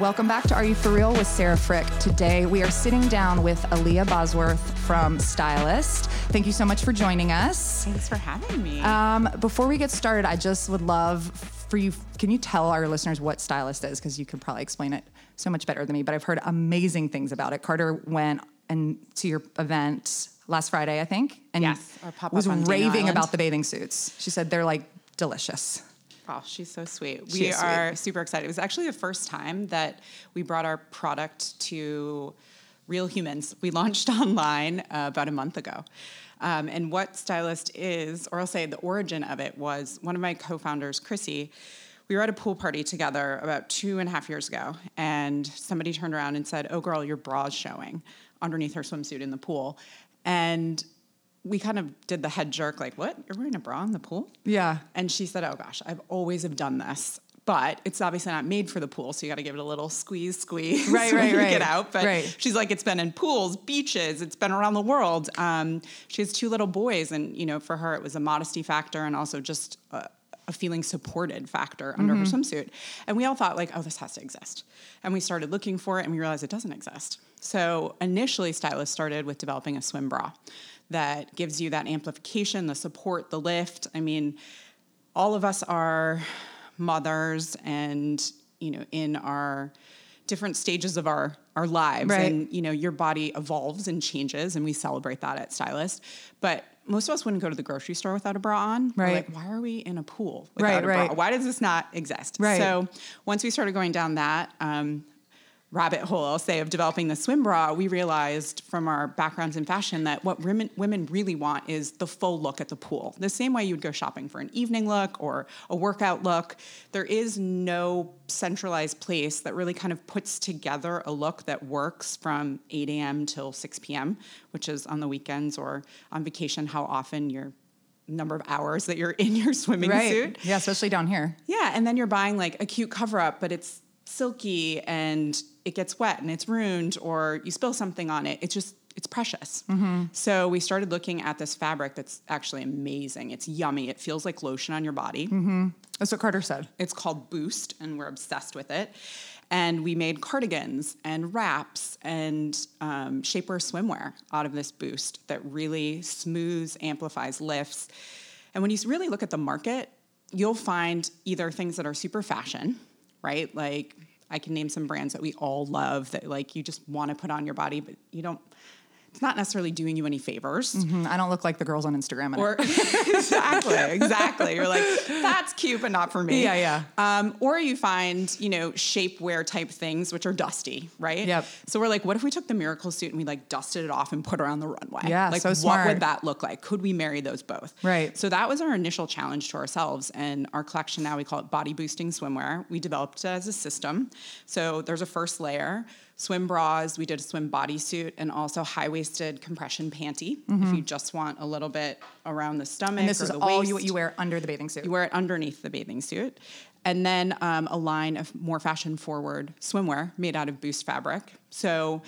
Welcome back to Are You For Real with Sarah Frick. Today we are sitting down with Aaliyah Bosworth from Stylist. Thank you so much for joining us. Thanks for having me. Um, before we get started, I just would love for you, can you tell our listeners what Stylist is? Because you could probably explain it so much better than me, but I've heard amazing things about it. Carter went and to your event last Friday, I think, and Yes, was raving about the bathing suits. She said they're like delicious. Oh, she's so sweet. She we sweet. are super excited. It was actually the first time that we brought our product to real humans. We launched online uh, about a month ago. Um, and what Stylist is, or I'll say the origin of it, was one of my co founders, Chrissy. We were at a pool party together about two and a half years ago, and somebody turned around and said, Oh, girl, your bra's showing underneath her swimsuit in the pool. And we kind of did the head jerk, like, What? You're wearing a bra in the pool? Yeah. And she said, "Oh gosh, I've always have done this." But it's obviously not made for the pool, so you got to give it a little squeeze, squeeze, Right, right, right. Get out, but Right. she's like, it's been in pools, beaches, it's been around the world. Um, she has two little boys, and you know, for her, it was a modesty factor, and also just a, a feeling supported factor under Mm-hmm. her swimsuit. And we all thought, like, oh, this has to exist. And we started looking for it, and we realized it doesn't exist. So initially, Stylist started with developing a swim bra that gives you that amplification, the support, the lift. I mean, all of us are mothers and you know in our different stages of our our lives Right. and you know your body evolves and changes and we celebrate that at stylist but most of us wouldn't go to the grocery store without a bra on We're Right. like why are we in a pool without Right, a bra right. why does this not exist Right. so once we started going down that um, rabbit hole, I'll say, of developing the swim bra, we realized from our backgrounds in fashion that what women, women really want is the full look at the pool. The same way you would go shopping for an evening look or a workout look. There is no centralized place that really kind of puts together a look that works from 8 a.m. till 6 p.m., which is on the weekends or on vacation, how often your number of hours that you're in your swimming Right. suit. Yeah, especially down here. Yeah, and then you're buying like a cute cover up, but it's silky and it gets wet and it's ruined or you spill something on it. It's just it's precious. So we started looking at this fabric that's actually amazing. It's yummy. It feels like lotion on your body. That's what Carter said. It's called Boost, and we're obsessed with it. And we made cardigans and wraps and um, shapewear swimwear out of this Boost that really smooths, amplifies, lifts. And when you really look at the market, you'll find either things that are super fashion, right? Like I can name some brands that we all love that like you just want to put on your body, but you don't. It's not necessarily doing you any favors. Hmm, I don't look like the girls on Instagram. Or exactly, exactly. You're like, that's cute, but not for me. Yeah, yeah. Um, or you find, you know, shapewear type things which are dusty, right? Yep. So we're like, what if we took the miracle suit and we like dusted it off and put it on the runway? Yeah, Like, so what smart. would that look like? Could we marry those both? Right. So that was our initial challenge to ourselves, and our collection now we call it body boosting swimwear. We developed it as a system. So there's a first layer. Swim bras, we did a swim bodysuit and also high waisted compression panty if you just want a little bit around the stomach. Mm-hmm. and this or is the all you, waist. you wear under the bathing suit. You wear it underneath the bathing suit. And then um, a line of more fashion forward swimwear made out of boost fabric. So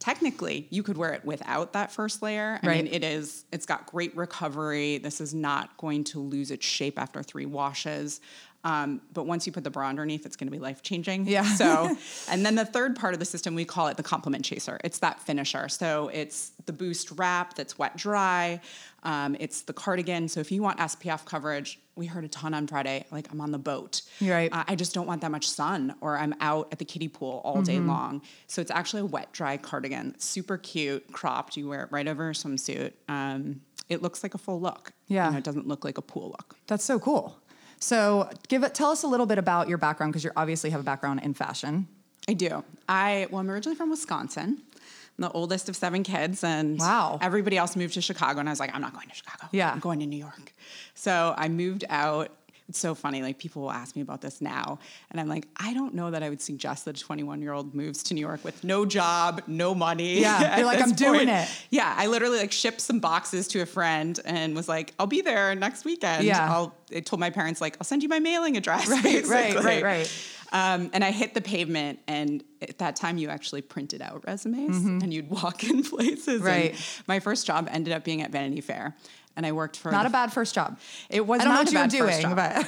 technically, you could wear it without that first layer. I Right. mean, it is, it's got great recovery. This is not going to lose its shape after three washes. Um, but once you put the bra underneath, it's going to be life changing. Yeah. So, and then the third part of the system, we call it the complement chaser. It's that finisher. So it's the boost wrap that's wet dry. Um, it's the cardigan. So if you want SPF coverage, we heard a ton on Friday. Like I'm on the boat. You're right. Uh, I just don't want that much sun, or I'm out at the kiddie pool all Mm-hmm. day long. So it's actually a wet dry cardigan. It's super cute, cropped. You wear it right over a swimsuit. Um, it looks like a full look. Yeah. You know, it doesn't look like a pool look. That's so cool. So, give it. Tell us a little bit about your background because you obviously have a background in fashion. I do. I well, I'm originally from Wisconsin. I'm the oldest of seven kids, and Wow. everybody else moved to Chicago, and I was like, I'm not going to Chicago. Yeah. I'm going to New York. So I moved out. It's so funny. Like people will ask me about this now, and I'm like, I don't know that I would suggest that a 21 year old moves to New York with no job, no money. Yeah, you're like, "I'm doing it. Yeah, I literally like shipped some boxes to a friend and was like, I'll be there next weekend. Yeah. I'll. I told my parents like, I'll send you my mailing address. Right, right, basically. right, right. Um, and I hit the pavement, and at that time, you actually printed out resumes and you'd walk in places. and Mm-hmm. Right. my first job ended up being at Vanity Fair, and I worked for Not the- a bad first job. It was I don't know what a you were doing, but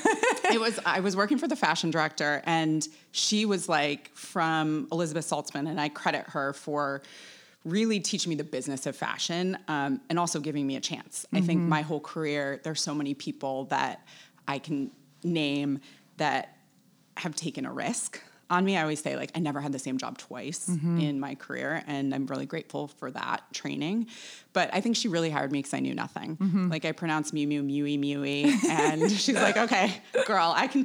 it was I was working for the fashion director and she was like from Elizabeth Saltzman and I credit her for really teaching me the business of fashion um, and also giving me a chance. I think my whole career there's so many people that I can name that have taken a risk on me. I always say like I never had the same job twice mm-hmm. in my career, and I'm really grateful for that training. But I think she really hired me because I knew nothing. Mm-hmm. Like I pronounced Mew Mew Mewy Mewy, and she's like, "Okay, girl, I can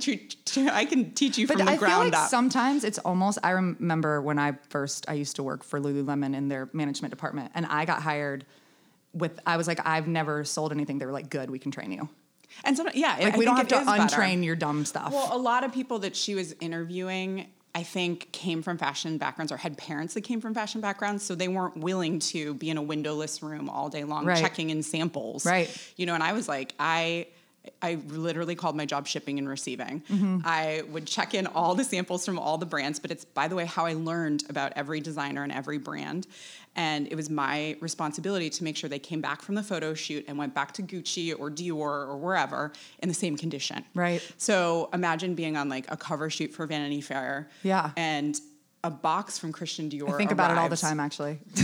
I can teach you But from the I feel ground like up." sometimes it's almost. I remember when I first I used to work for Lululemon in their management department, and I got hired with. I was like, I've never sold anything. They were like, good, we can train you. and so, yeah, Like I we don't have to is better. untrain your dumb stuff. Well, a lot of people that she was interviewing, I think, came from fashion backgrounds or had parents that came from fashion backgrounds, so they weren't willing to be in a windowless room all day long Right. checking in samples. Right. You know, and I was like, I. I literally called my job shipping and receiving. Mm-hmm. I would check in all the samples from all the brands, but it's, by the way, how I learned about every designer and every brand. And it was my responsibility to make sure they came back from the photo shoot and went back to Gucci or Dior or wherever in the same condition. Right. So imagine being on like a cover shoot for Vanity Fair. Yeah. And a box from Christian Dior. I think about it all the time, actually.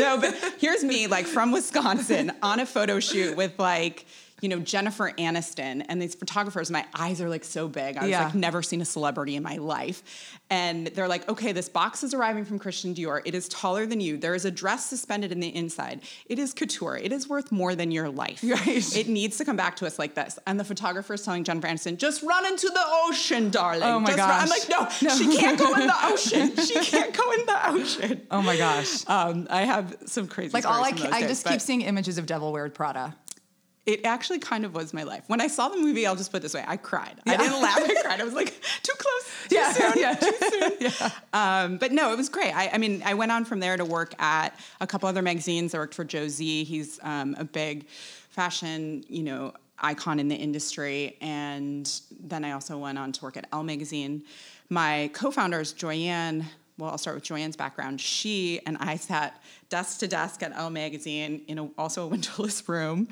no, but here's me, like from Wisconsin, on a photo shoot with like, you know, Jennifer Aniston and these photographers. My eyes are like so big. I was Yeah. like never seen a celebrity in my life. And they're like, okay, this box is arriving from Christian Dior. It is taller than you. There is a dress suspended in the inside. It is couture. It is worth more than your life. Right. It needs to come back to us like this. And the photographer is telling Jennifer Aniston, just run into the ocean, darling. Oh my Just run." I'm like, no, she can't go in the ocean. She can't go in the ocean. Oh my gosh. Um, I have some crazy Like all I, ke- I days, just keep seeing images of Devil Wears Prada. It actually kind of was my life. When I saw the movie, I'll just put it this way: I cried. I didn't laugh. I cried. I was like, too close. Too Yeah, soon. yeah. Too soon. Um, but no, it was great. I, I mean, I went on from there to work at a couple other magazines. I worked for Joe Zee. He's um, a big fashion, you know, icon in the industry. And then I also went on to work at Elle Magazine. My co-founders, Joyanne. Well, I'll start with Joyanne's background. She and I sat desk to desk at Elle Magazine in a, also a windowless room,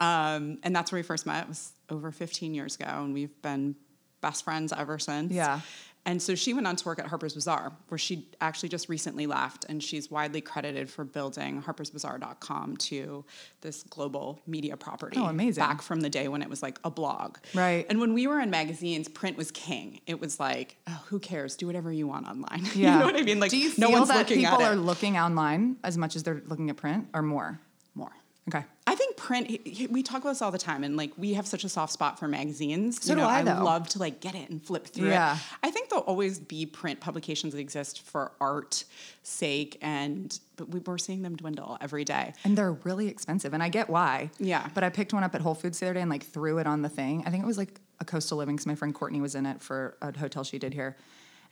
um, and that's where we first met. It was over 15 years ago, and we've been best friends ever since. Yeah. And so she went on to work at Harper's Bazaar, where she actually just recently left, and she's widely credited for building Harper'sBazaar.com to this global media property. Oh, amazing. Back from the day when it was like a blog. Right. And when we were in magazines, print was king. It was like, oh, who cares? Do whatever you want online. Yeah. you know what I mean? Like, do you no feel one's that looking people are looking online as much as they're looking at print, or more? more. Okay. I think print. We talk about this all the time, and like we have such a soft spot for magazines. So you do know, I, though. love to like get it and flip through Yeah. it. I think there'll always be print publications that exist for art sake, and but we, we're seeing them dwindle every day. And they're really expensive, and I get why. Yeah. But I picked one up at Whole Foods the other day and like threw it on the thing. I think it was like a coastal living because my friend Courtney was in it for a hotel she did here,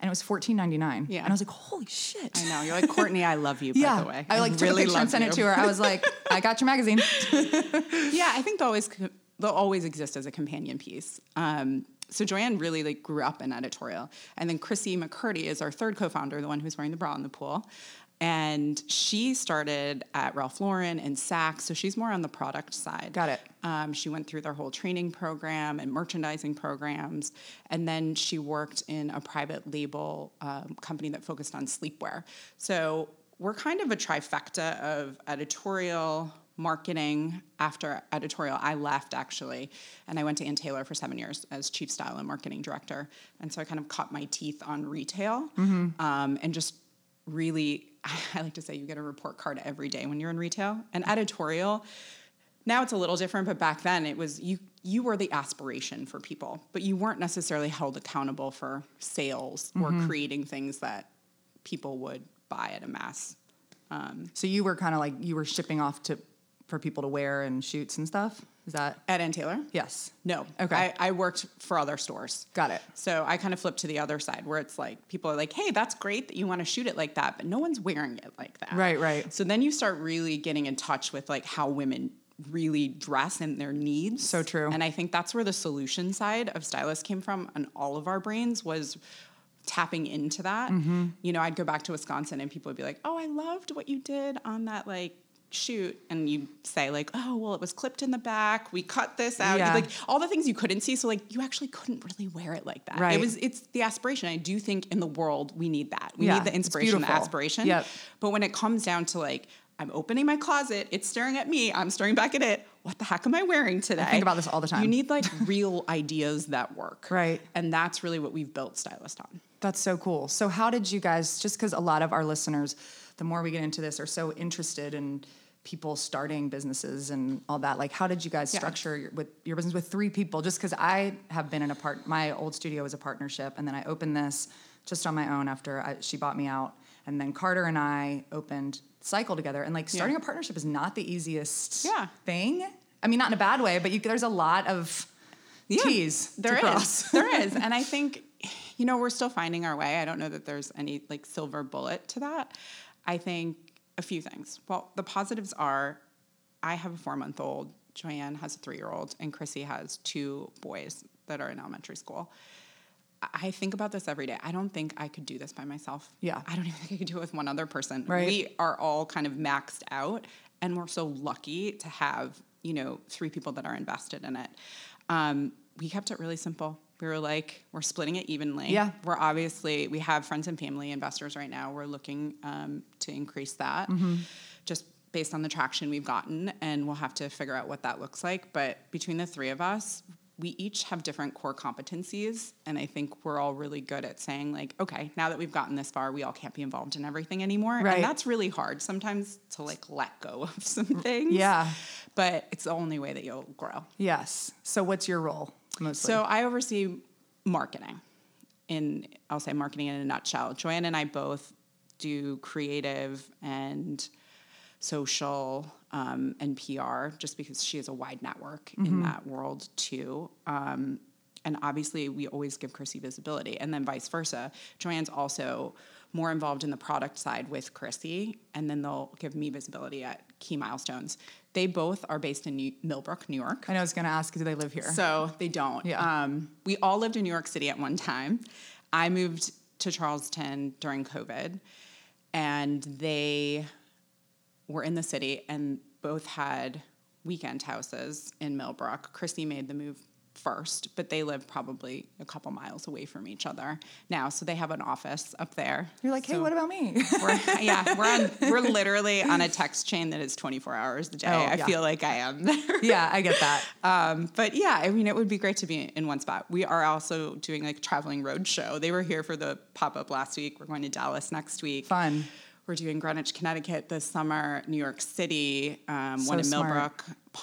and it was fourteen ninety nine. Yeah. And I was like, holy shit. I know you're like Courtney. I love you. yeah. By the way, I like took really a picture and sent you. it to her. I was like, I got your magazine. yeah, I think they'll always they'll always exist as a companion piece. Um, so Joanne really like grew up in editorial, and then Chrissy McCurdy is our third co-founder, the one who's wearing the bra in the pool, and she started at Ralph Lauren and Saks, so she's more on the product side. Got it. Um, she went through their whole training program and merchandising programs, and then she worked in a private label um, company that focused on sleepwear. So we're kind of a trifecta of editorial, marketing. After editorial, I left actually, and I went to Ann Taylor for seven years as chief style and marketing director. And so I kind of caught my teeth on retail um, and just really, I like to say you get a report card every day when you're in retail. And editorial, now it's a little different, but back then it was you you were the aspiration for people, but you weren't necessarily held accountable for sales or mm-hmm. creating things that people would buy at a mass. Um, so you were kind of like you were shipping off to for people to wear and shoots and stuff. Is that At Ann Taylor? yes? No. Okay. I, I worked for other stores. Got it. So I kind of flipped to the other side where it's like people are like, hey, that's great that you want to shoot it like that, but no one's wearing it like that. Right, right. So then you start really getting in touch with like how women really dress and their needs. So true. And I think that's where the solution side of stylists came from on all of our brains was tapping into that. Mm-hmm. You know, I'd go back to Wisconsin and people would be like, "Oh, I loved what you did on that like shoot and you say like oh well it was clipped in the back we cut this out Yeah. like all the things you couldn't see so like you actually couldn't really wear it like that Right. it was it's the aspiration i do think in the world we need that we Yeah, need the inspiration the aspiration Yep. but when it comes down to like i'm opening my closet it's staring at me i'm staring back at it what the heck am i wearing today think about this all the time. you need like real ideas that work Right. and that's really what we've built stylist on That's so cool. So, how did you guys, just because a lot of our listeners, the more we get into this, are so interested in people starting businesses and all that, like, how did you guys Yeah. structure your, with your business with three people? Just because I have been in a part, my old studio was a partnership, and then I opened this just on my own after I, she bought me out. And then Carter and I opened Cycle together. And like starting a partnership is not the easiest Yeah. thing. I mean, not in a bad way, but you, there's a lot of T's There is. there is. And I think, you know, we're still finding our way. I don't know that there's any like silver bullet to that. I think a few things. Well, the positives are I have a four month old, Joanne has a three year old, and Chrissy has two boys that are in elementary school. I- think about this every day. I don't think I could do this by myself. Yeah. I don't even think I could do it with one other person. Right. We are all kind of maxed out, and we're so lucky to have, you know, three people that are invested in it. Um, we kept it really simple. We were like, we're splitting it evenly. Yeah. We're obviously, we have friends and family investors right now. We're looking um, to increase that Mm-hmm. just based on the traction we've gotten, and we'll have to figure out what that looks like. But between the three of us, we each have different core competencies, and I think we're all really good at saying, like, okay, now that we've gotten this far, we all can't be involved in everything anymore. Right. And that's really hard sometimes to like let go of some things. Yeah. But it's the only way that you'll grow. Yes. So, what's your role mostly? So I oversee marketing. In I'll say marketing in a nutshell. Joanne and I both do creative and social um, and PR, just because she has a wide network in that world too. Um, and obviously, we always give Chrissy visibility, and then vice versa. Joanne's also more involved in the product side with Chrissy, and then they'll give me visibility at key milestones. They both are based in New- Millbrook, New York. I know I was going to ask, do they live here? So they don't. Yeah. Um, we all lived in New York City at one time. I moved to Charleston during COVID, and they were in the city and both had weekend houses in Millbrook. Christy made the move first, but they live probably a couple miles away from each other now. So they have an office up there. You're like, hey, So what about me? we're, yeah, we're on. We're literally on a text chain that is 24 hours a day. Oh, I yeah. feel like I am there. yeah, I get that. Um, but yeah, I mean, it would be great to be in one spot. We are also doing like traveling road show. They were here for the pop up last week. We're going to Dallas next week. Fun. We're doing Greenwich, Connecticut this summer, New York City, um, So one in smart.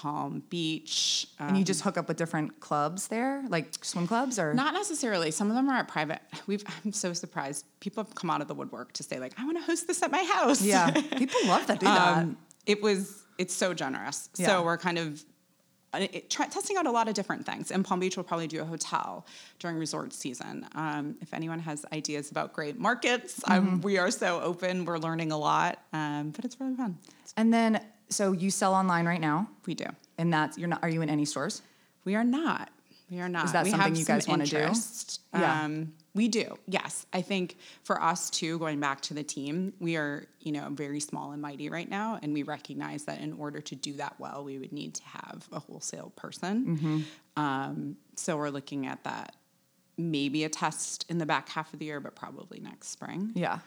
Palm Beach. Um, And you just hook up with different clubs there, like swim clubs, or not necessarily. Some of them are at private. We've. I'm so surprised. People have come out of the woodwork to say like, I want to host this at my house. yeah, people love that. Do that. Um, it was it's so generous. Yeah. So we're kind of uh, it, try, testing out a lot of different things. And Palm Beach will probably do a hotel during resort season. Um, if anyone has ideas about great markets, Mm-hmm. um, we are so open. We're learning a lot, um, but it's really fun. And then, so you sell online right now, We do. and that's you're not. Are you in any stores? We are not. We are not. Is that we something have you some guys wanna do? interest. Yeah. Um, we do. Yes. I think for us too, going back to the team, we are, you know, very small and mighty right now. And we recognize that in order to do that well, we would need to have a wholesale person. Mm-hmm. Um, so we're looking at that maybe a test in the back half of the year, but probably next spring. Yeah.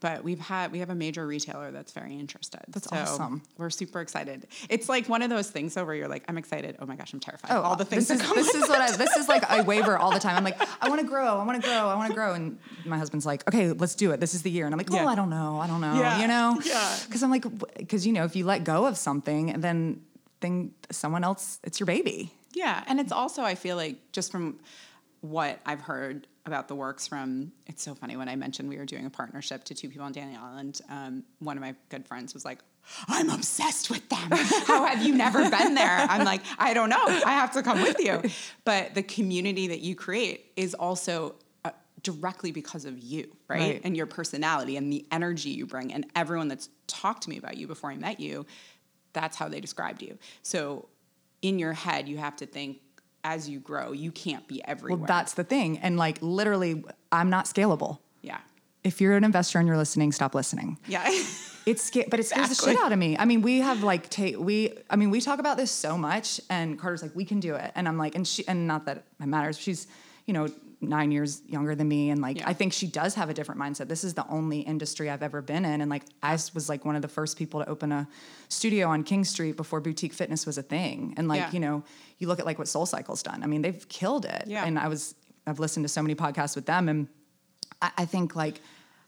But we've had we have a major retailer that's very interested. That's so awesome. We're super excited. It's like one of those things though where you're like, I'm excited. Oh my gosh, I'm terrified. Oh, all the things This is this is what I. This is like I waver all the time. I'm like, I want to grow. I want to grow. I want to grow. And my husband's like, okay, let's do it. This is the year. And I'm like, oh, Yeah. I don't know. I don't know. Yeah. You know? Yeah. Because I'm like, because you know, if you let go of something, and then then someone else, it's your baby. Yeah, and it's also I feel like just from what I've heard about the works from it's so funny when I mentioned we were doing a partnership to two people on Daniel Island. Um, one of my good friends was like, "I'm obsessed with them. How have you never been there?" I'm like, "I don't know. I have to come with you." But the community that you create is also. Uh, directly because of you, right? Right. And your personality and the energy you bring, and everyone that's talked to me about you before I met you, that's how they described you. So in your head, you have to think as you grow, you can't be everywhere. Well, that's the thing. And like literally, I'm not scalable. yeah. If you're an investor and you're listening, stop listening. Yeah. It's sca- but it scares the shit out of me. I mean, we have like ta- we. I mean, we talk about this so much, and Carter's like, we can do it, and I'm like, and she, and not that it matters. She's, you know, nine years younger than me, and like, Yeah. I think she does have a different mindset. This is the only industry I've ever been in, and like, I was like one of the first people to open a studio on King Street before boutique fitness was a thing, and like, Yeah. you know, you look at like what Soul Cycle's done. I mean, they've killed it, Yeah. and I was, I've listened to so many podcasts with them, and I, I think like.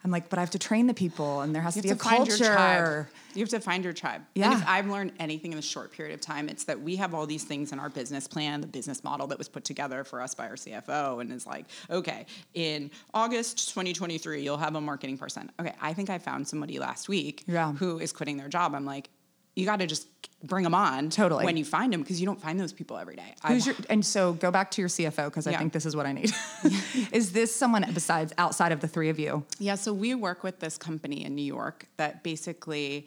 I'm like, but I have to train the people, and there has You to have be to a find culture. your tribe. You have to find your tribe. Yeah. And if I've learned anything in a short period of time, it's that we have all these things in our business plan, the business model that was put together for us by our CFO, and is like, okay, in August 2023, you'll have a marketing person. Okay, I think I found somebody last week Yeah. who is quitting their job. I'm like, you got to just bring them on Totally. when you find them because you don't find those people every day. I- Who's your and so go back to your CFO because I think this is what I need. is this someone besides outside of the three of you? Yeah, so we work with this company in New York that basically,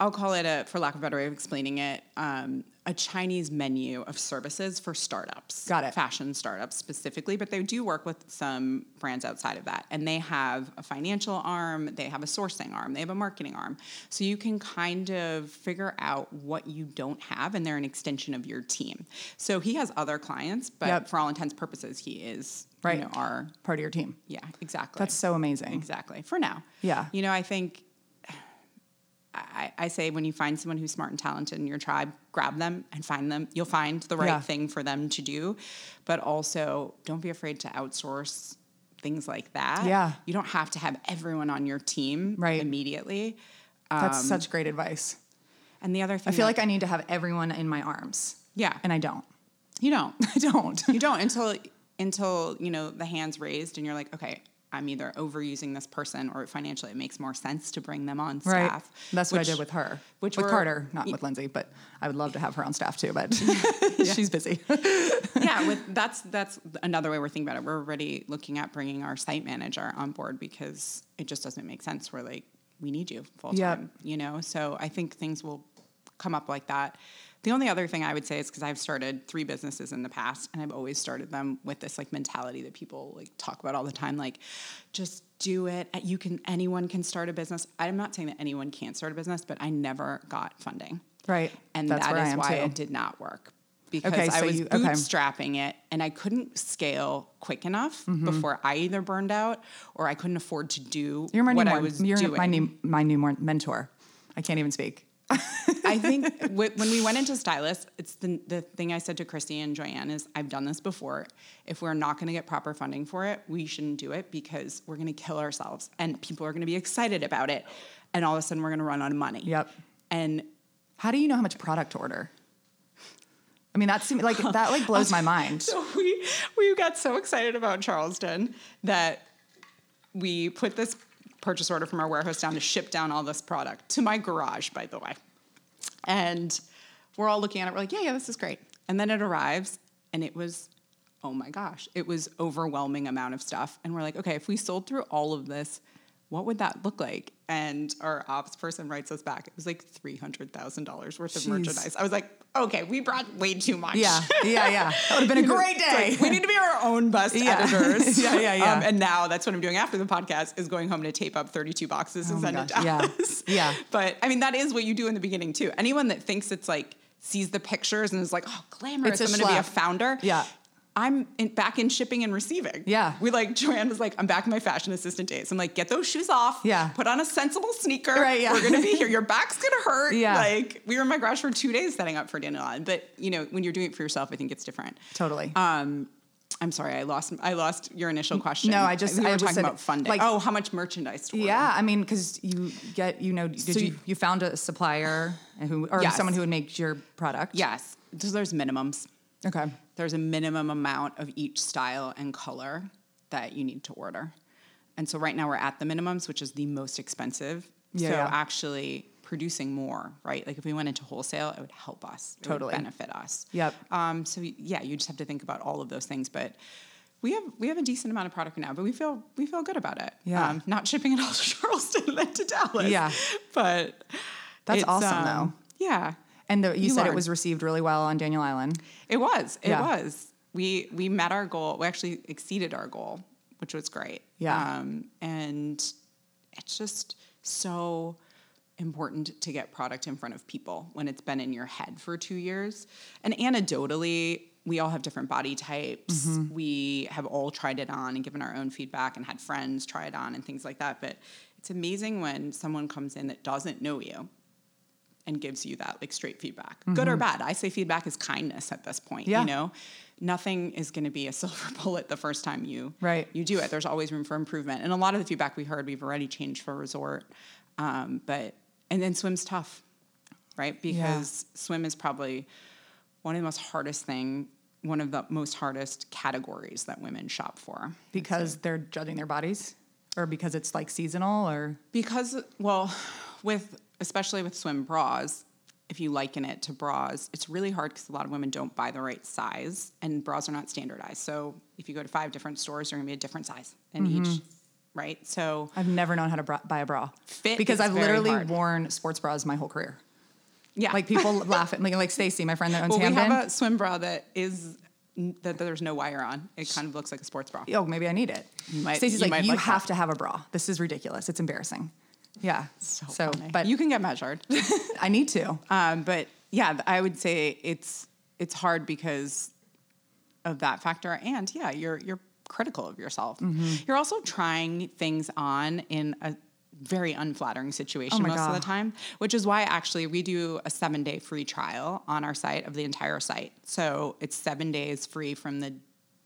I'll call it a, for lack of a better way of explaining it, um, a Chinese menu of services for startups. Got it. Fashion startups specifically, but they do work with some brands outside of that. And they have a financial arm, they have a sourcing arm, they have a marketing arm. So you can kind of figure out what you don't have, and they're an extension of your team. So he has other clients, but Yep. for all intents and purposes, he is Right. you know, our Part of your team. yeah, exactly. That's so amazing. Exactly. For now. Yeah. You know, I think I, I say when you find someone who's smart and talented in your tribe, grab them and find them. You'll find the right Yeah. thing for them to do. But also don't be afraid to outsource things like that. Yeah. You don't have to have everyone on your team Right. immediately. That's um, such great advice. And the other thing I feel that- like I need to have everyone in my arms. Yeah. And I don't. you don't. I don't. you don't until until you know the hands raised and you're like okay i'm either overusing this person or financially it makes more sense to bring them on staff. Right. That's what I did with her. which with we're- Carter, not y- with Lindsay, but I would love to have her on staff too, but she's busy. yeah with that's that's another way we're thinking about it we're already looking at bringing our site manager on board because it just doesn't make sense we're like we need you full Yep. time you know so i think things will come up like that the only other thing i would say is because i've started three businesses in the past and i've always started them with this like mentality that people like talk about all the time like just do it uh, you can anyone can start a business i'm not saying that anyone can't start a business but i never got funding Right. and That's that is why too. it did not work because Okay, I so was you- okay. bootstrapping it and I couldn't scale quick enough mm-hmm. before I either burned out or I couldn't afford to do You're my what new, I was you're doing. my new my new mentor. I can't even speak. I think wh- when we went into stylist, it's the, the thing I said to Christy and Joanne is I've done this before. If we're not going to get proper funding for it, we shouldn't do it because we're going to kill ourselves and people are going to be excited about it. And all of a sudden we're going to run out of money. Yep. And How do you know how much product to order? I mean, that seems like that like blows my mind. So we we got so excited about Charleston that we put this purchase order from our warehouse down to ship down all this product to my garage, by the way. And we're all looking at it, we're like, yeah, yeah, this is great. And then it arrives and it was, oh my gosh, it was overwhelming amount of stuff. And we're like, okay, if we sold through all of this, what would that look like? And our ops person writes us back. It was like $300,000 worth of Jeez. merchandise. I was like, okay, we brought way too much. Yeah, yeah, yeah. That would have been a great day. like, we need to be our own best Yeah. editors. Yeah, yeah, yeah. Um, and now that's what I'm doing after the podcast is going home to tape up 32 boxes and Oh my send it to yeah, us. yeah. But I mean, that is what you do in the beginning too. Anyone that thinks it's like sees the pictures and is like, oh, glamorous, I'm going to be a founder. Yeah. I'm in, back in shipping and receiving. Yeah. We like, Joanne was like, I'm back in my fashion assistant days. I'm like, get those shoes off. Yeah. Put on a sensible sneaker. Right, yeah. We're going to be here. Your back's going to hurt. Yeah. Like, we were in my garage for two days setting up for Dandelion. But, you know, when you're doing it for yourself, I think it's different. Totally. Um, I'm sorry, I lost I lost your initial question. No, I just- we were I talking said, about funding. like- oh, how much merchandise? Yeah, I mean, because you get, you know, did So you you- you found a supplier who or Yes. someone who would make your product? Yes. So there's minimums. Okay. There's a minimum amount of each style and color that you need to order. And so right now we're at the minimums, which is the most expensive. Yeah, so yeah. actually producing more, right? Like if we went into wholesale, it would help us. It Totally. would benefit us. Yep. Um, so yeah, you just have to think about all of those things. But we have we have a decent amount of product now, but we feel we feel good about it. Yeah. Um, not shipping it all to Charleston and then to Dallas. Yeah. But That's awesome, um, though. Yeah. And the, you, You said it was received really well on Daniel Island. It was. It Yeah. was. We we met our goal. We actually exceeded our goal, which was great. Yeah. Um, and it's just so important to get product in front of people when it's been in your head for two years. And anecdotally, we all have different body types. Mm-hmm. We have all tried it on and given our own feedback and had friends try it on and things like that. But it's amazing when someone comes in that doesn't know you and gives you that like straight feedback, good or bad. I say feedback is kindness at this point. Mm-hmm. Yeah. You know, nothing is going to be a silver bullet the first time you Right. you do it. There's always room for improvement, and a lot of the feedback we heard, we've already changed for resort. Um, but and then swim's tough, right? Because swim is probably one of the most hardest thing, one of the most hardest categories that women shop for. Because they're judging their bodies, or because it's like seasonal, or Because, well, with especially with swim bras, if you liken it to bras, it's really hard because a lot of women don't buy the right size, and bras are not standardized. So if you go to five different stores, they're gonna be a different size in mm-hmm. each, right? So I've never known how to bra- buy a bra. Fit because I've literally hard. worn sports bras my whole career. yeah, Like people laugh at me, like Stacy, my friend that owns well, we Hampden. have a swim bra that is that there's no wire on. It kind of looks like a sports bra. oh, maybe I need it. Stacy's like, you like have that." to have a bra. This is ridiculous. It's embarrassing. Yeah. So, So, funny. but you can get measured. I need to. Um, but yeah, I would say it's it's hard because of that factor, and yeah, you're you're critical of yourself. Mm-hmm. You're also trying things on in a very unflattering situation Oh my most of the time, which is why actually we do a seven day free trial on our site of the entire site. So it's seven days free from the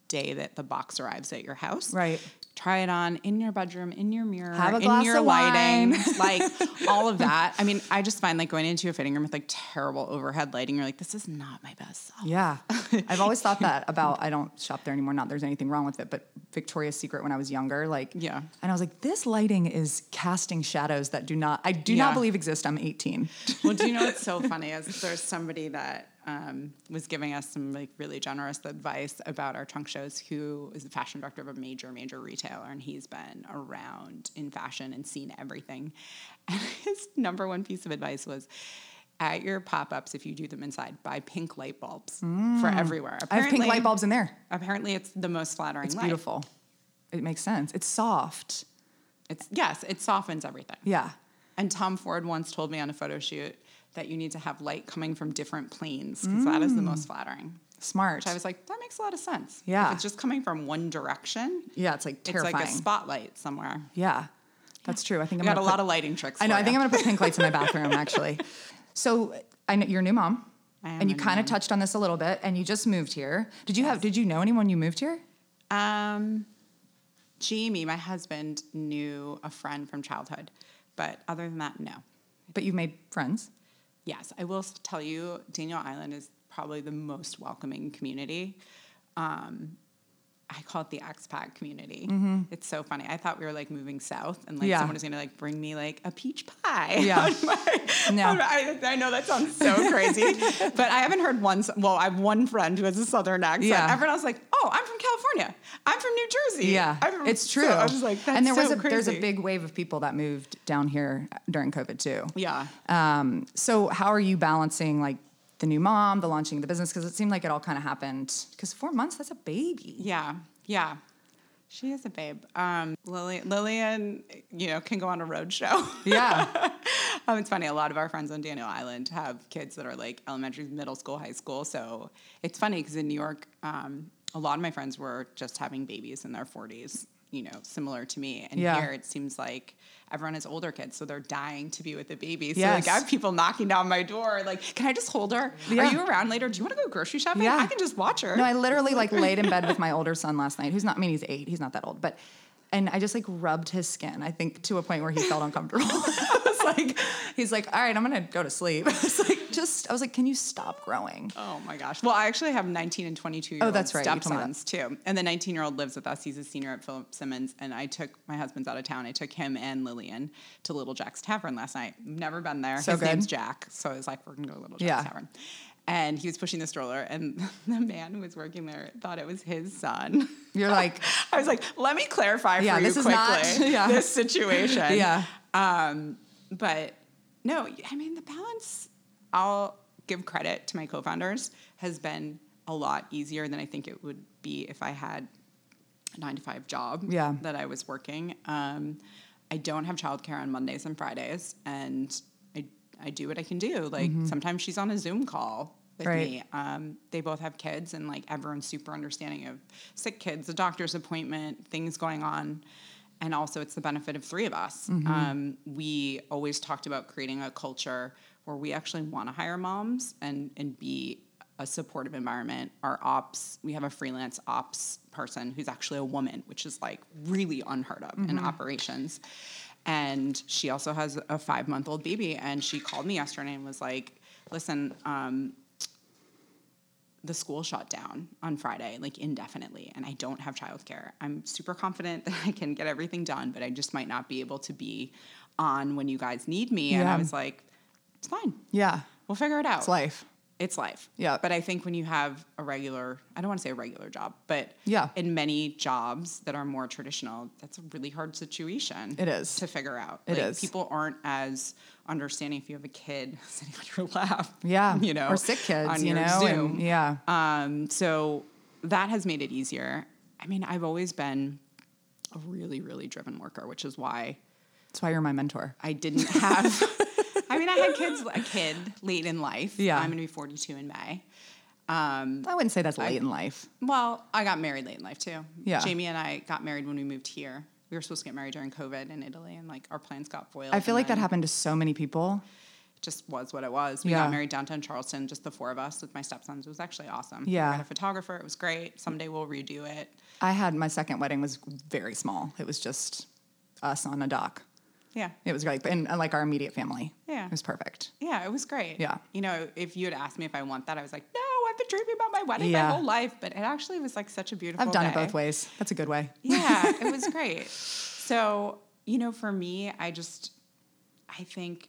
day that the box arrives at your house. Right. Try it on in your bedroom, in your mirror, Have a in your lighting, like all of that. I mean, I just find like going into a fitting room with like terrible overhead lighting, you're like, this is not my best self. Yeah. I've always thought that about, I don't shop there anymore. Not there's anything wrong with it, but Victoria's Secret when I was younger, like, Yeah. And I was like, this lighting is casting shadows that do not, I do Yeah. not believe exist. I'm 18. well, do you know what's so funny is there's somebody that um, was giving us some like really generous advice about our trunk shows who is the fashion director of a major, major retailer, and he's been around in fashion and seen everything. And his number one piece of advice was at your pop-ups, if you do them inside, buy pink light bulbs for everywhere. I have pink light bulbs in there. Apparently, it's the most flattering. It's light. beautiful. It makes sense. It's soft. It's yes, it softens everything. Yeah. And Tom Ford once told me on a photo shoot that you need to have light coming from different planes because that is the most flattering. Smart. Which I was like, that makes a lot of sense. Yeah. If it's just coming from one direction, yeah, it's like terrifying. it's like a spotlight somewhere. Yeah, that's true. I think I'm got a gonna lot of lighting tricks. I know. I think. I'm gonna put pink lights in my bathroom actually. So I know you're a new mom, I am and you kind of touched on this a little bit, and you just moved here. Did you have? Did you know anyone you moved here? Um, Jamie, my husband, knew a friend from childhood, but other than that, no. But you made friends. Yes, I will tell you, Daniel Island is probably the most welcoming community. Um, I call it the expat community. It's so funny. I thought we were like moving south, and like Yeah. someone was gonna like bring me like a peach pie. Yeah. my- No. I, I know that sounds so crazy, but I haven't heard one. Well, I have one friend who has a southern accent. Yeah. Everyone else like, oh, I'm from California. I'm from New Jersey. Yeah, I'm from-" it's true. So I was like, that's and there was so a there's a big wave of people that moved down here during COVID too. yeah. Um, so how are you balancing like the new mom, the launching of the business? Because it seemed like it all kind of happened. Because four months, that's a baby. Yeah, yeah. She is a babe. Um, Lily, Lillian, you know, can go on a road show. Yeah. um, it's funny. A lot of our friends on Daniel Island have kids that are like elementary, middle school, high school. So it's funny because in New York, um, a lot of my friends were just having babies in their 40s, you know, similar to me. And Yeah. here it seems like everyone has older kids, so they're dying to be with the baby. So Yes. like I have people knocking down my door, like, can I just hold her? Yeah. Are you around later? Do you want to go grocery shopping? Yeah. I can just watch her. No, I literally like laid in bed with my older son last night, who's not, I mean, he's eight, he's not that old, but, and I just like rubbed his skin, I think to a point where he felt uncomfortable. I was like, he's like, all right, I'm gonna go to sleep. I was like, just, I was like, can you stop growing? Oh my gosh. Well, I actually have 19 and 22 year old Oh, that's right. You told me that. stepsons too. And the 19 year old lives with us. He's a senior at Philip Simmons. And I took my husband's out of town. I took him and Lillian to Little Jack's Tavern last night. Never been there. So His good. name's Jack. So I was like, we're going to go to Little Jack's Yeah. Tavern. And he was pushing the stroller, and the man who was working there thought it was his son. You're like, I was like, let me clarify Yeah, for you this is quickly not- yeah. this situation. Yeah. Um, but no, I mean the balance. I'll give credit to my co-founders has been a lot easier than I think it would be if I had a nine to five job. Yeah. That I was working. Um, I don't have childcare on Mondays and Fridays, and I I do what I can do. Like sometimes she's on a Zoom call with Right. me. Um, they both have kids, and like everyone's super understanding of sick kids, a doctor's appointment, things going on. And also, it's the benefit of three of us. Um, we always talked about creating a culture where we actually want to hire moms and and be a supportive environment. Our ops, we have a freelance ops person who's actually a woman, which is like really unheard of in operations. And she also has a five month old baby. And she called me yesterday and was like, listen, um, the school shut down on Friday, like indefinitely, and I don't have childcare. I'm super confident that I can get everything done, but I just might not be able to be on when you guys need me. And I was like, it's fine. Yeah. We'll figure it out. It's life. It's life. Yeah. But I think when you have a regular, I don't want to say a regular job, but Yeah. in many jobs that are more traditional, that's a really hard situation. It is. to figure out. It like, is. People aren't as understanding if you have a kid sitting on your lap. Yeah. You know, or sick kids, on you your know? Zoom. And, yeah. Um, so that has made it easier. I mean, I've always been a really, really driven worker, which is why That's why you're my mentor. I didn't have. I had kids, a kid late in life. Yeah. I'm going to be 42 in May. Um, I wouldn't say that's late in life. well, I got married late in life too. Yeah. Jamie and I got married when we moved here. We were supposed to get married during COVID in Italy, and like our plans got foiled. I feel like that happened to so many people. it Just was what it was. We Yeah. got married downtown Charleston, just the four of us with my stepsons. It was actually awesome. Yeah. We got a photographer. It was great. Someday we'll redo it. I had my second wedding was very small. It was just us on a dock. Yeah. It was great, and uh, like our immediate family. Yeah. it was perfect. Yeah, it was great. Yeah. You know, if you had asked me if I want that, I was like, no, I've been dreaming about my wedding Yeah. my whole life. But it actually was like such a beautiful I've done it both ways. That's a good way. Yeah, it was great. So, you know, for me, I just, I think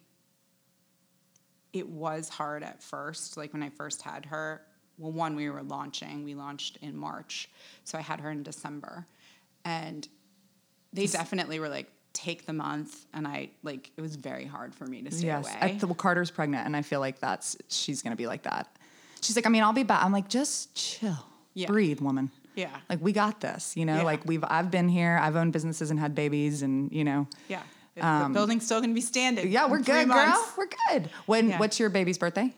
it was hard at first. Like when I first had her, well, one, we were launching, we launched in March. So I had her in December. And they definitely were like, take the month. And I, like, it was very hard for me to stay yes, away. I, well, Carter's pregnant, and I feel like that's she's gonna be like that. She's like, I mean, I'll be back. I'm like, just chill, Yeah. breathe, woman. Yeah. like we got this. You know, Yeah. like we've I've been here. I've owned businesses and had babies, and you know, yeah. the building's still going to be standing. Um, yeah, we're good, girl. We're good. When? Yeah. What's your baby's birthday?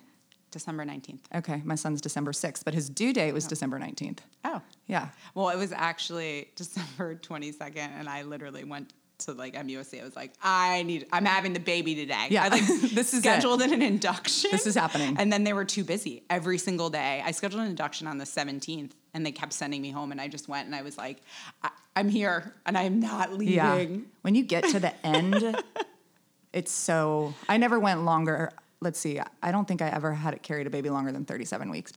December 19th. Okay, my son's December 6th, but his due date was December 19th. Oh. Yeah. Well, it was actually December 22nd, and I literally went to like MUSC. I was like, I need, I'm having the baby today. Yeah, I like this is it. scheduled in an induction. This is happening. And then they were too busy every single day. I scheduled an induction on the 17th, and they kept sending me home, and I just went, and I was like, I, I'm here, and I'm not leaving. Yeah. When you get to the end, it's so. I never went longer. Let's see. I don't think I ever had it carried a baby longer than 37 weeks.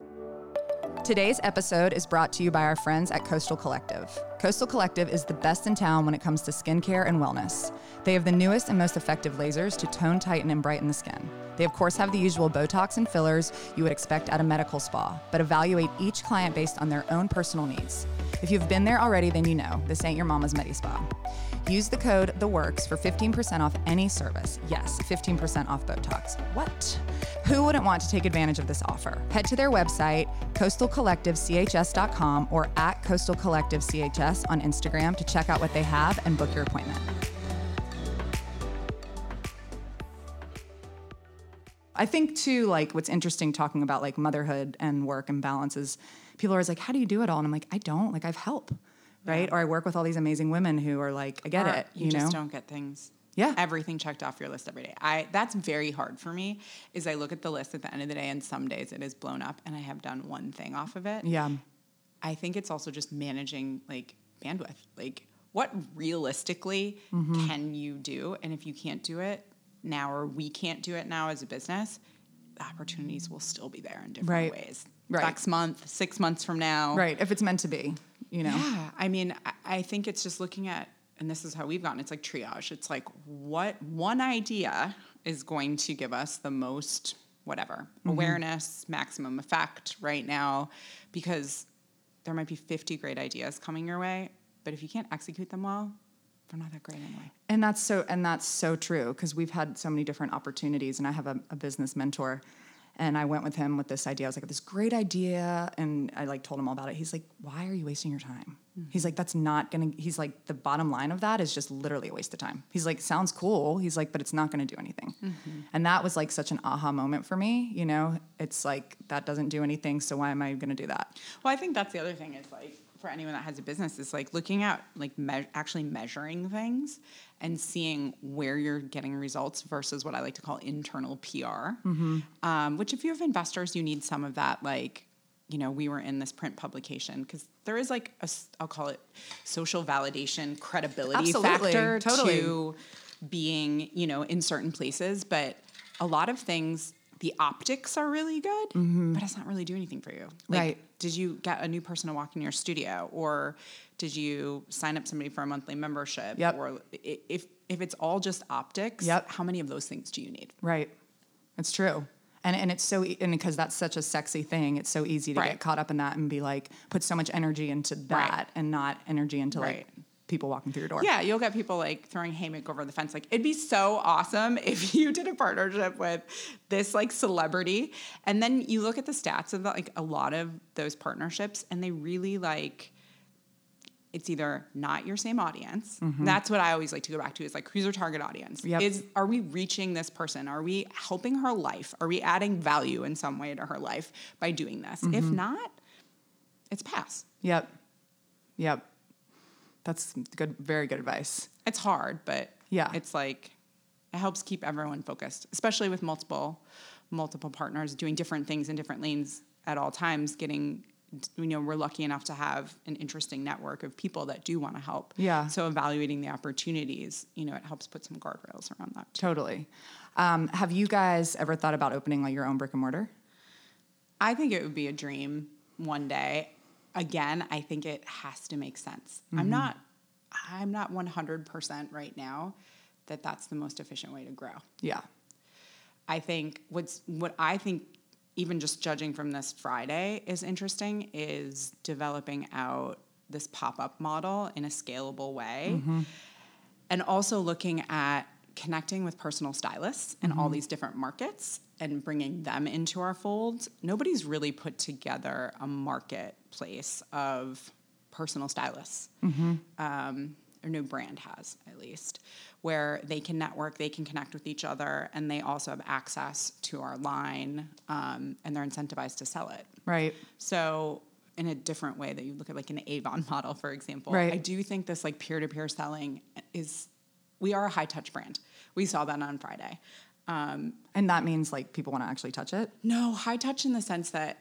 Today's episode is brought to you by our friends at Coastal Collective. Coastal Collective is the best in town when it comes to skincare and wellness. They have the newest and most effective lasers to tone, tighten, and brighten the skin. They, of course, have the usual Botox and fillers you would expect at a medical spa, but evaluate each client based on their own personal needs. If you've been there already, then you know this ain't your mama's Medi Spa. Use the code THEWORKS for 15% off any service. Yes, 15% off Botox. What? Who wouldn't want to take advantage of this offer? Head to their website, coastalcollectivechs.com or at coastalcollectivechs on Instagram to check out what they have and book your appointment. I think too, like what's interesting talking about like motherhood and work and balance is people are always like, how do you do it all? And I'm like, I don't. Like I've help, right? Or I work with all these amazing women who are like, I get Or it. You, You, just know? don't get things. Yeah. Everything checked off your list every day. I that's very hard for me. Is I look at the list at the end of the day, and some days it is blown up, and I have done one thing off of it. Yeah. I think it's also just managing like bandwidth. Like what realistically Mm-hmm. can you do? And if you can't do it now or we can't do it now as a business, the opportunities will still be there in different Right. ways. Right. Next month, six months from now. Right. If it's meant to be, you know? Yeah. I mean, I, I think it's just looking at, and this is how we've gotten, it's like triage. It's like what one idea is going to give us the most whatever mm-hmm. awareness, maximum effect right now, because there might be 50 great ideas coming your way, but if you can't execute them well, they're not that great anyway. And that's so and that's so true because we've had so many different opportunities and I have a, a business mentor and I went with him with this idea. I was like, this great idea and I like told him all about it. He's like, Why are you wasting your time? Mm-hmm. He's like, that's not gonna, he's like, the bottom line of that is just literally a waste of time. He's like, sounds cool. He's like, but it's not gonna do anything. Mm-hmm. And that was like such an aha moment for me. You know, it's like, that doesn't do anything. So why am I gonna do that? Well, I think that's the other thing is like for anyone that has a business is like looking at like me- actually measuring things and seeing where you're getting results versus what I like to call internal PR. Um, which, if you have investors, you need some of that. Like, you know, we were in this print publication because there is like a I'll call it social validation credibility Absolutely. factor Totally. to being you know in certain places, but a lot of things. The optics are really good, mm-hmm. but it's not really doing anything for you. Like, Right. did you get a new person to walk in your studio or did you sign up somebody for a monthly membership Yep. or if if it's all just optics Yep. how many of those things do you need Right. It's true. And, and it's so, and because that's such a sexy thing, it's so easy to Right. get caught up in that and be like, put so much energy into that and not energy into Right. like people walking through your door. yeah you'll get people like throwing haymaker over the fence like it'd be so awesome if you did a partnership with this like celebrity and then you look at the stats of like a lot of those partnerships and they really like it's either not your same audience. Mm-hmm. That's what I always like to go back to is like who's your target audience? Yep. Is are we reaching this person? Are we helping her life? Are we adding value in some way to her life by doing this? If mm-hmm. not, it's pass. Yep. Yep. That's good. Very good advice. It's hard, but Yeah. it's like it helps keep everyone focused, especially with multiple multiple partners doing different things in different lanes at all times. Getting you know we're lucky enough to have an interesting network of people that do want to help. Yeah. So evaluating the opportunities, you know, it helps put some guardrails around that. Too. Totally. Um, have you guys ever thought about opening like your own brick and mortar? I think it would be a dream one day. Again, I think it has to make sense. I'm mm-hmm. not I'm not 100% right now that that's the most efficient way to grow. Yeah. I think what's what I think even just judging from this Friday is interesting is developing out this pop-up model in a scalable way. Mm-hmm. And also looking at connecting with personal stylists in all mm-hmm. these different markets and bringing them into our fold. Nobody's really put together a marketplace of personal stylists um, or no brand has at least, where they can network, they can connect with each other, and they also have access to our line, um, and they're incentivized to sell it. Right. So in a different way that you look at like an Avon model, for example, Right. I do think this like peer-to-peer selling is we are a high touch brand. We saw that on Friday. Um, And that means like people want to actually touch it. no, high touch in the sense that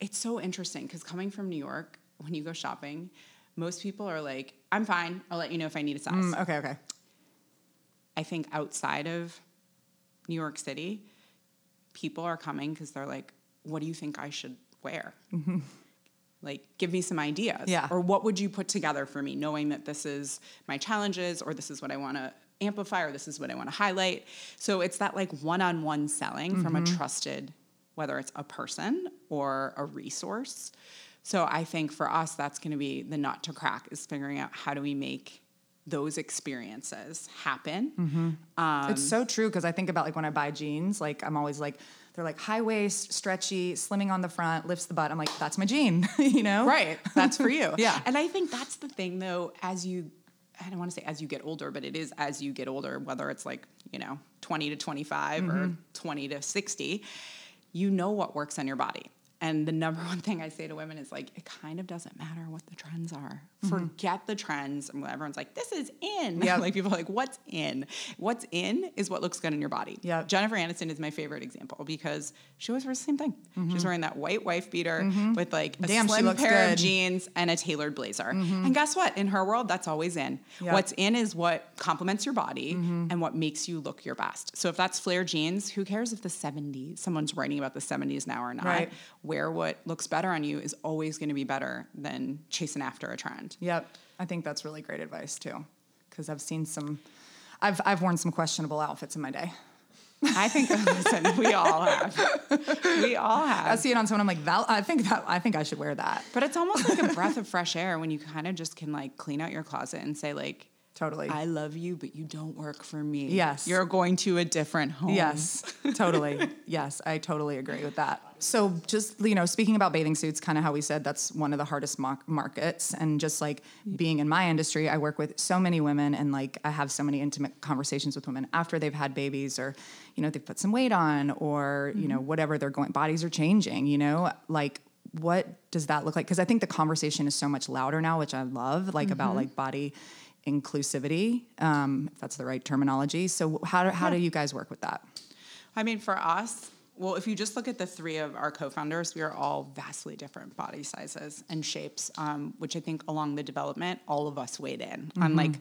it's so interesting because coming from New York, when you go shopping, most people are like, I'm fine. I'll let you know if I need a size. Mm, okay. Okay. I think outside of New York City, people are coming because they're like, what do you think I should wear? Like, give me some ideas. Mm-hmm. Yeah. Or what would you put together for me, knowing that this is my challenges, or this is what I want to amplify, or this is what I want to highlight. So it's that like one on one selling from Mm-hmm. a trusted, whether it's a person or a resource. So I think for us, that's going to be the nut to crack is figuring out how do we make those experiences happen. Mm-hmm. Um, it's so true because I think about like when I buy jeans, like I'm always like, they're like high waist, stretchy, slimming on the front, lifts the butt. I'm like, that's my jean, you know? Right. That's for you. Yeah. And I think that's the thing though, as you I don't want to say as you get older, but it is as you get older, whether it's like, you know, 20 to 25 or Mm-hmm. 20 to 60, you know what works on your body. And the number one thing I say to women is like, it kind of doesn't matter what the trends are. Forget the trends. And everyone's like, this is in. Mm-hmm. Like people are like, what's in? What's in is what looks good in your body. Yeah. Jennifer Aniston is my favorite example because she always wears the same thing. She's wearing that white wife beater with like a Mm-hmm. Damn, slim pair good. of jeans and a tailored blazer. And guess what? In her world, that's always in. Yep. What's in is what complements your body and what makes you look your best. So if that's flare jeans, who cares if the 70s, someone's writing about the 70s now or not? Right. Wear what looks better on you is always going to be better than chasing after a trend. Yep. I think that's really great advice too. Because I've seen some, I've, I've worn some questionable outfits in my day. I think, listen, we all have. We all have. I see it on someone, I'm like, that, I think that, I think I should wear that. But it's almost like a breath of fresh air when you kind of just can like clean out your closet and say like, Totally. I love you, but you don't work for me. Yes. You're going to a different home. Yes, totally. Yes, I totally agree with that. So, just you know, speaking about bathing suits, kind of how we said that's one of the hardest mar- markets, and just like being in my industry, I work with so many women, and like I have so many intimate conversations with women after they've had babies, or you know, they've put some weight on, or you know, mm-hmm. whatever they're going, bodies are changing. You know, like what does that look like? Because I think the conversation is so much louder now, which I love, like about mm-hmm. like body inclusivity, um, if that's the right terminology. So, how do, how do you guys work with that? I mean, for us, well, if you just look at the three of our co-founders, we are all vastly different body sizes and shapes, um, which I think along the development, all of us weighed in. Mm-hmm. Unlike,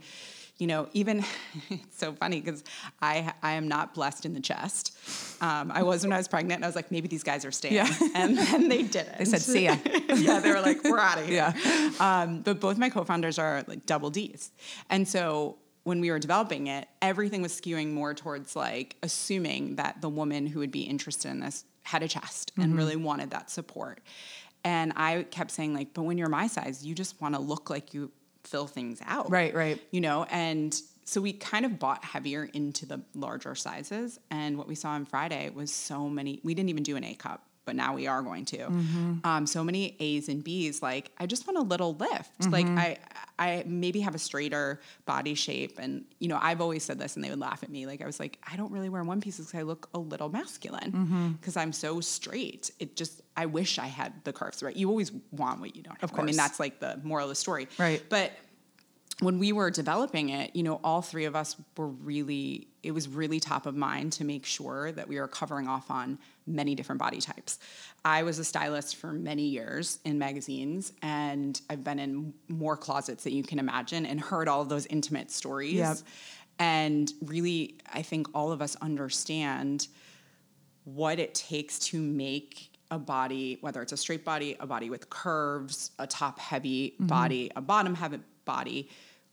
you know, even it's so funny because I I am not blessed in the chest. Um, I was when I was pregnant, and I was like, maybe these guys are staying, Yeah. and then they didn't. They said, "See ya." yeah, they were like, we're out of here. Um, but both my co-founders are like double D's, and so when we were developing it, everything was skewing more towards like assuming that the woman who would be interested in this had a chest Mm-hmm. and really wanted that support. And I kept saying like, but when you're my size, you just want to look like you fill things out. Right, right. You know, and so we kind of bought heavier into the larger sizes. And what we saw on Friday was so many, we didn't even do an A cup, but now we are going to. Mm-hmm. Um, so many A's and B's. Like, I just want a little lift. Like, Mm-hmm. I, I maybe have a straighter body shape. And, you know, I've always said this and they would laugh at me. Like, I was like, I don't really wear one pieces because I look a little masculine Mm-hmm. because I'm so straight. It just, I wish I had the curves, right? You always want what you don't have. Of course. I mean, that's like the moral of the story. Right. But when we were developing it, you know, all three of us were really, it was really top of mind to make sure that we were covering off on many different body types. I was a stylist for many years in magazines, and I've been in more closets that you can imagine and heard all of those intimate stories. Yep. And really, I think all of us understand what it takes to make a body, whether it's a straight body, a body with curves, a top heavy mm-hmm. body, a bottom heavy body,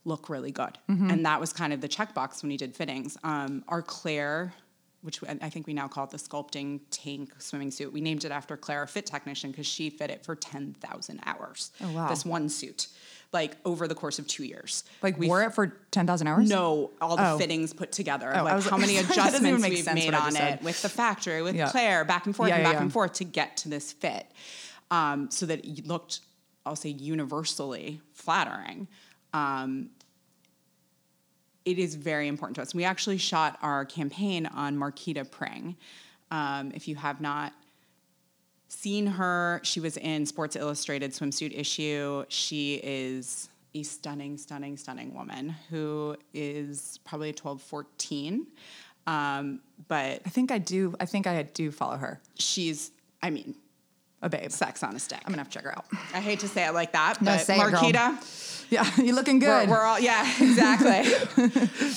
look really good. And that was kind of the checkbox when we did fittings. Um, our Claire, which I think we now call it the sculpting tank swimming suit, we named it after Claire, a fit technician, because she fit it for 10,000 hours. Oh, wow. This one suit, like over the course of two years. Like We wore it for ten thousand hours? no, all the Oh. fittings put together. Oh, like was- how many that doesn't even adjustments we've made on it with the factory, with Yeah. Claire, back and forth Yeah, and back yeah. and forth to get to this fit, um, so that it looked, I'll say, universally flattering. Um, it is very important to us. We actually shot our campaign on Marquita Pring. Um, if you have not seen her, she was in Sports Illustrated swimsuit issue. She is a stunning, stunning, stunning woman who is probably 12, 14. Um, but I think I do. I think I do follow her. she's, I mean, A babe. sex on a stick. I'm gonna have to check her out. I hate to say it like that, No, but say it. Marquita, Yeah, you're looking we're, good. we're all yeah exactly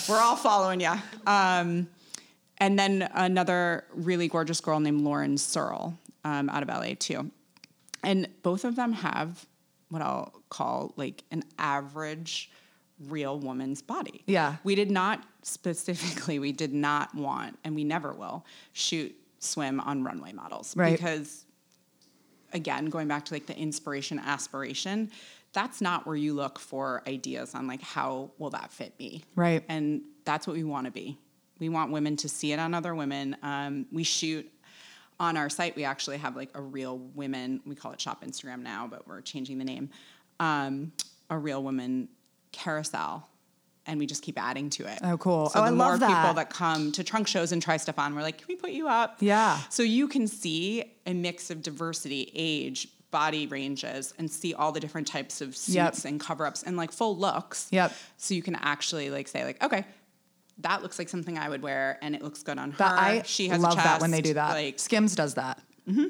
we're all following you um, and then another really gorgeous girl named lauren searle um, out of la too and both of them have what i'll call like an average real woman's body Yeah. we did not specifically we did not want and we never will shoot swim on runway models Right. because again going back to like the inspiration aspiration that's not where you look for ideas on like how will that fit me Right. and that's what we want to be we want women to see it on other women um, we shoot on our site we actually have like a real women we call it shop instagram now but we're changing the name um, a real women carousel and we just keep adding to it Oh, cool. so Oh, the I more love people that. that come to trunk shows and try stuff on we're like can we put you up Yeah. so you can see a mix of diversity, age, body ranges, and see all the different types of suits Yep. and cover ups and like full looks. Yep. So you can actually like say like, okay, that looks like something I would wear, and it looks good on her. That I she has love that when they do that. Like, Skims does that. Mm-hmm.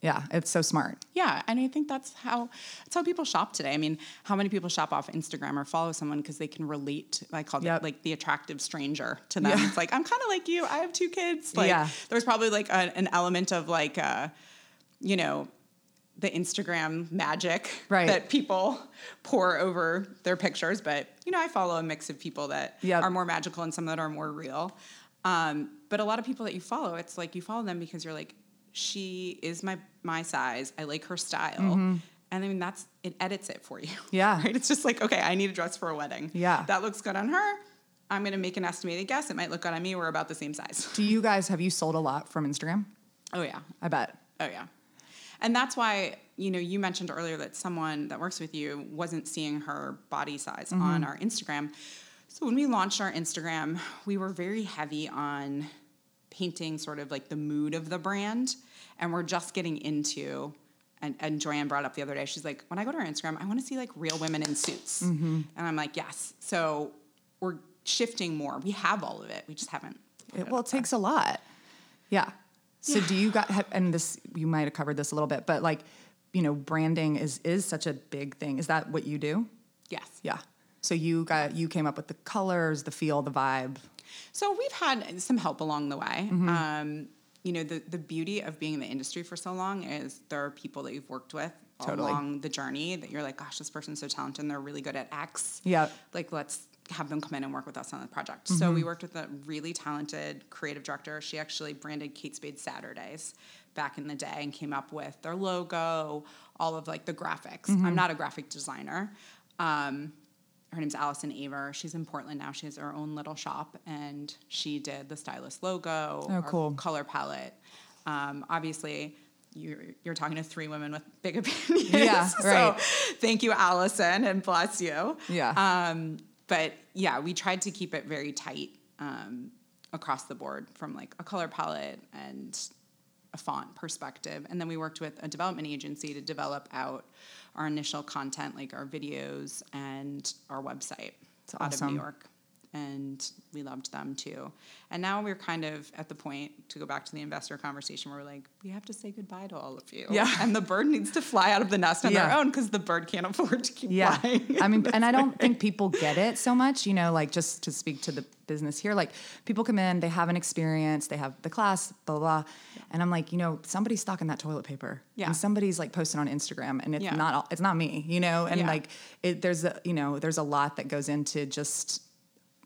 Yeah, it's so smart. yeah, and I think that's how that's how people shop today. I mean, how many people shop off Instagram or follow someone because they can relate? I call Yep. it like the attractive stranger to them. Yeah. It's like I'm kind of like you. I have two kids. Like Yeah. there's probably like a, an element of like, uh, you know, the Instagram magic Right. that people pour over their pictures. But you know, I follow a mix of people that Yep. are more magical and some that are more real. Um, but a lot of people that you follow, it's like you follow them because you're like, she is my my size. I like her style, Mm-hmm. And I mean, that's it edits it for you. Yeah. Right? It's just like, okay, I need a dress for a wedding. Yeah. That looks good on her. I'm going to make an estimated guess. It might look good on me. We're about the same size. Do you guys have you sold a lot from Instagram? Oh, yeah. I bet. Oh, yeah. And that's why, you know, you mentioned earlier that someone that works with you wasn't seeing her body size on our Instagram. So when we launched our Instagram, we were very heavy on painting sort of like the mood of the brand. And we're just getting into, and, and Joanne brought up the other day, she's like, when I go to our Instagram, I want to see like real women in suits. And I'm like, yes. So we're shifting more. We have all of it. We just haven't. It, well, it takes a lot. Yeah. So do you got have, and this you might have covered this a little bit, but like, you know, branding is is such a big thing. Is that what you do? Yes. Yeah. So you got you came up with the colors, the feel, the vibe. So we've had some help along the way. Mm-hmm. Um, you know, the, the beauty of being in the industry for so long is there are people that you've worked with Totally. along the journey that you're like, gosh, this person's so talented and they're really good at X. Yeah. Like, let's have them come in and work with us on the project. Mm-hmm. So we worked with a really talented creative director. She actually branded Kate Spade Saturdays back in the day and came up with their logo, all of like the graphics. Mm-hmm. I'm not a graphic designer. Um, her name's Allison Aver. She's in Portland now. She has her own little shop, and she did the Stylest logo, Oh, cool. color palette. Um, obviously, you're, you're talking to three women with big opinions. Yeah, so right. thank you, Allison, and bless you. Yeah. Um, but yeah, we tried to keep it very tight um, across the board from like a color palette and a font perspective. And then we worked with a development agency to develop out our initial content, like our videos and our website That's out of awesome. New York. And we loved them too. And now we're kind of at the point to go back to the investor conversation where we're like, we have to say goodbye to all of you. Yeah. And the bird needs to fly out of the nest on Yeah. their own because the bird can't afford to keep Yeah. flying. I mean, and I don't think people get it so much, you know, like just to speak to the business here, like people come in, they have an experience, they have the class, blah, blah, blah. And I'm like, you know, somebody's stocking that toilet paper. Yeah. And somebody's like posting on Instagram and it's not, all, it's not me, you know? And like, it, there's a, you know, there's a lot that goes into just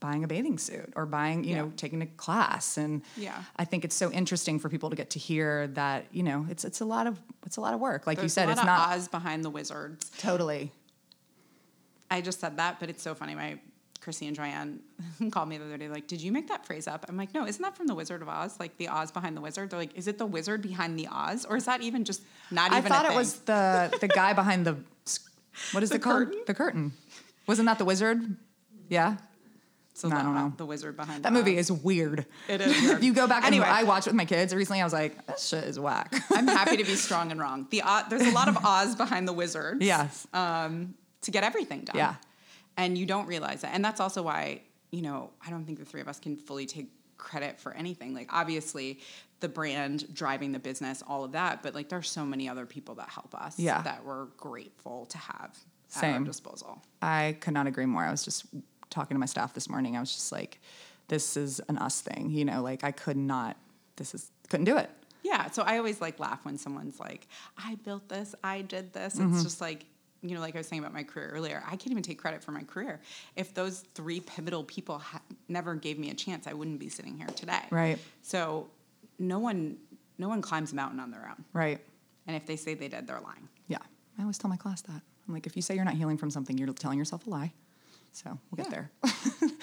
buying a bathing suit or buying, you Yeah. know, taking a class. And Yeah. I think it's so interesting for people to get to hear that, you know, it's, it's a lot of, it's a lot of work. Like you said, it's not Oz behind the wizards. totally. I just said that, but it's so funny. My Chrissy and Joanne called me the other day, like, "Did you make that phrase up?" I'm like, "No, isn't that from the Wizard of Oz? Like the Oz behind the wizard?" They're like, "Is it the wizard behind the Oz, or is that even just not I even?" thought a it thing? was the the guy behind the what is The it called? curtain? The curtain. Wasn't that the wizard? Yeah. So I don't know. The wizard behind That the movie is weird. It is if you go back Anyway. and I watched with my kids recently, I was like, this shit is whack. I'm happy to be strong and wrong. The Oz, there's a lot of Oz behind the wizards. yes. um, to get everything done. Yeah. And you don't realize it. And that's also why, you know, I don't think the three of us can fully take credit for anything. Like, obviously, the brand driving the business, all of that, but like, there's so many other people that help us Yeah. that we're grateful to have at our disposal. I could not agree more. I was just talking to my staff this morning. I was just like, this is an us thing. You know, like I could not, this is, couldn't do it. Yeah. So I always like laugh when someone's like, I built this, I did this. Mm-hmm. It's just like, you know, like I was saying about my career earlier, I can't even take credit for my career. If those three pivotal people ha- never gave me a chance, I wouldn't be sitting here today. Right. So no one, no one climbs a mountain on their own. Right. And if they say they did, they're lying. Yeah. I always tell my class that. I'm like, if you say you're not healing from something, you're telling yourself a lie. So we'll get Yeah. there.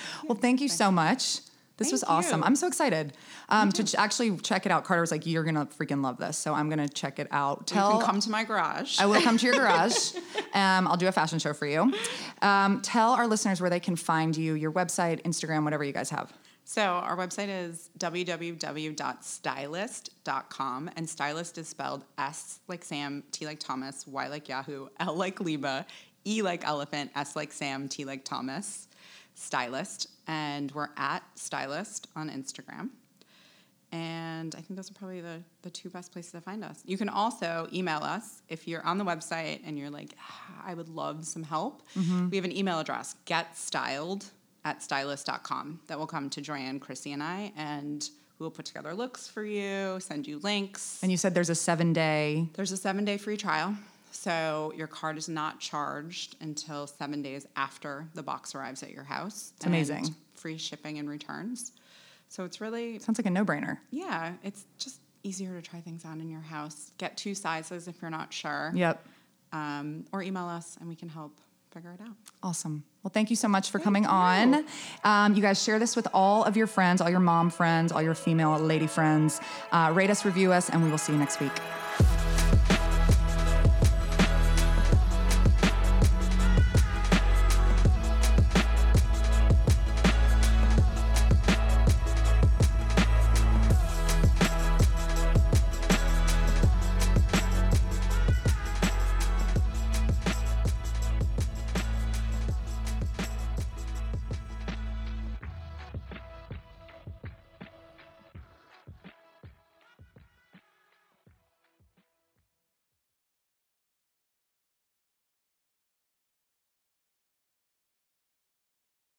well, thank you so much. This was awesome. you. I'm so excited um, to ch- actually check it out. Carter was like, "You're gonna freaking love this," so I'm gonna check it out. You Tell can come to my garage. I will come to your garage. Um, I'll do a fashion show for you. Um, tell our listeners where they can find you, your website, Instagram, whatever you guys have. So our website is www.stylest.com and Stylest is spelled S like Sam, T like Thomas, Y like Yahoo, L like Lima, E like elephant, S like Sam, T like Thomas, Stylest. And we're at Stylest on Instagram. And I think those are probably the, the two best places to find us. You can also email us if you're on the website and you're like, "Ah, I would love some help. We have an email address, getstyled at stylest.com, that will come to Joanne, Chrissy, and I, and we will put together looks for you, send you links. And you said there's a seven day. There's a seven day free trial. So your card is not charged until seven days after the box arrives at your house. It's amazing. Free shipping and returns. So it's really Sounds like a no brainer. yeah, it's just easier to try things on in your house. Get two sizes if you're not sure. Yep. um, or email us and we can help figure it out. Awesome. Well, thank you so much for coming on. Um, you guys share this with all of your friends, all your mom friends, all your female lady friends. Uh, rate us, review us, and we will see you next week.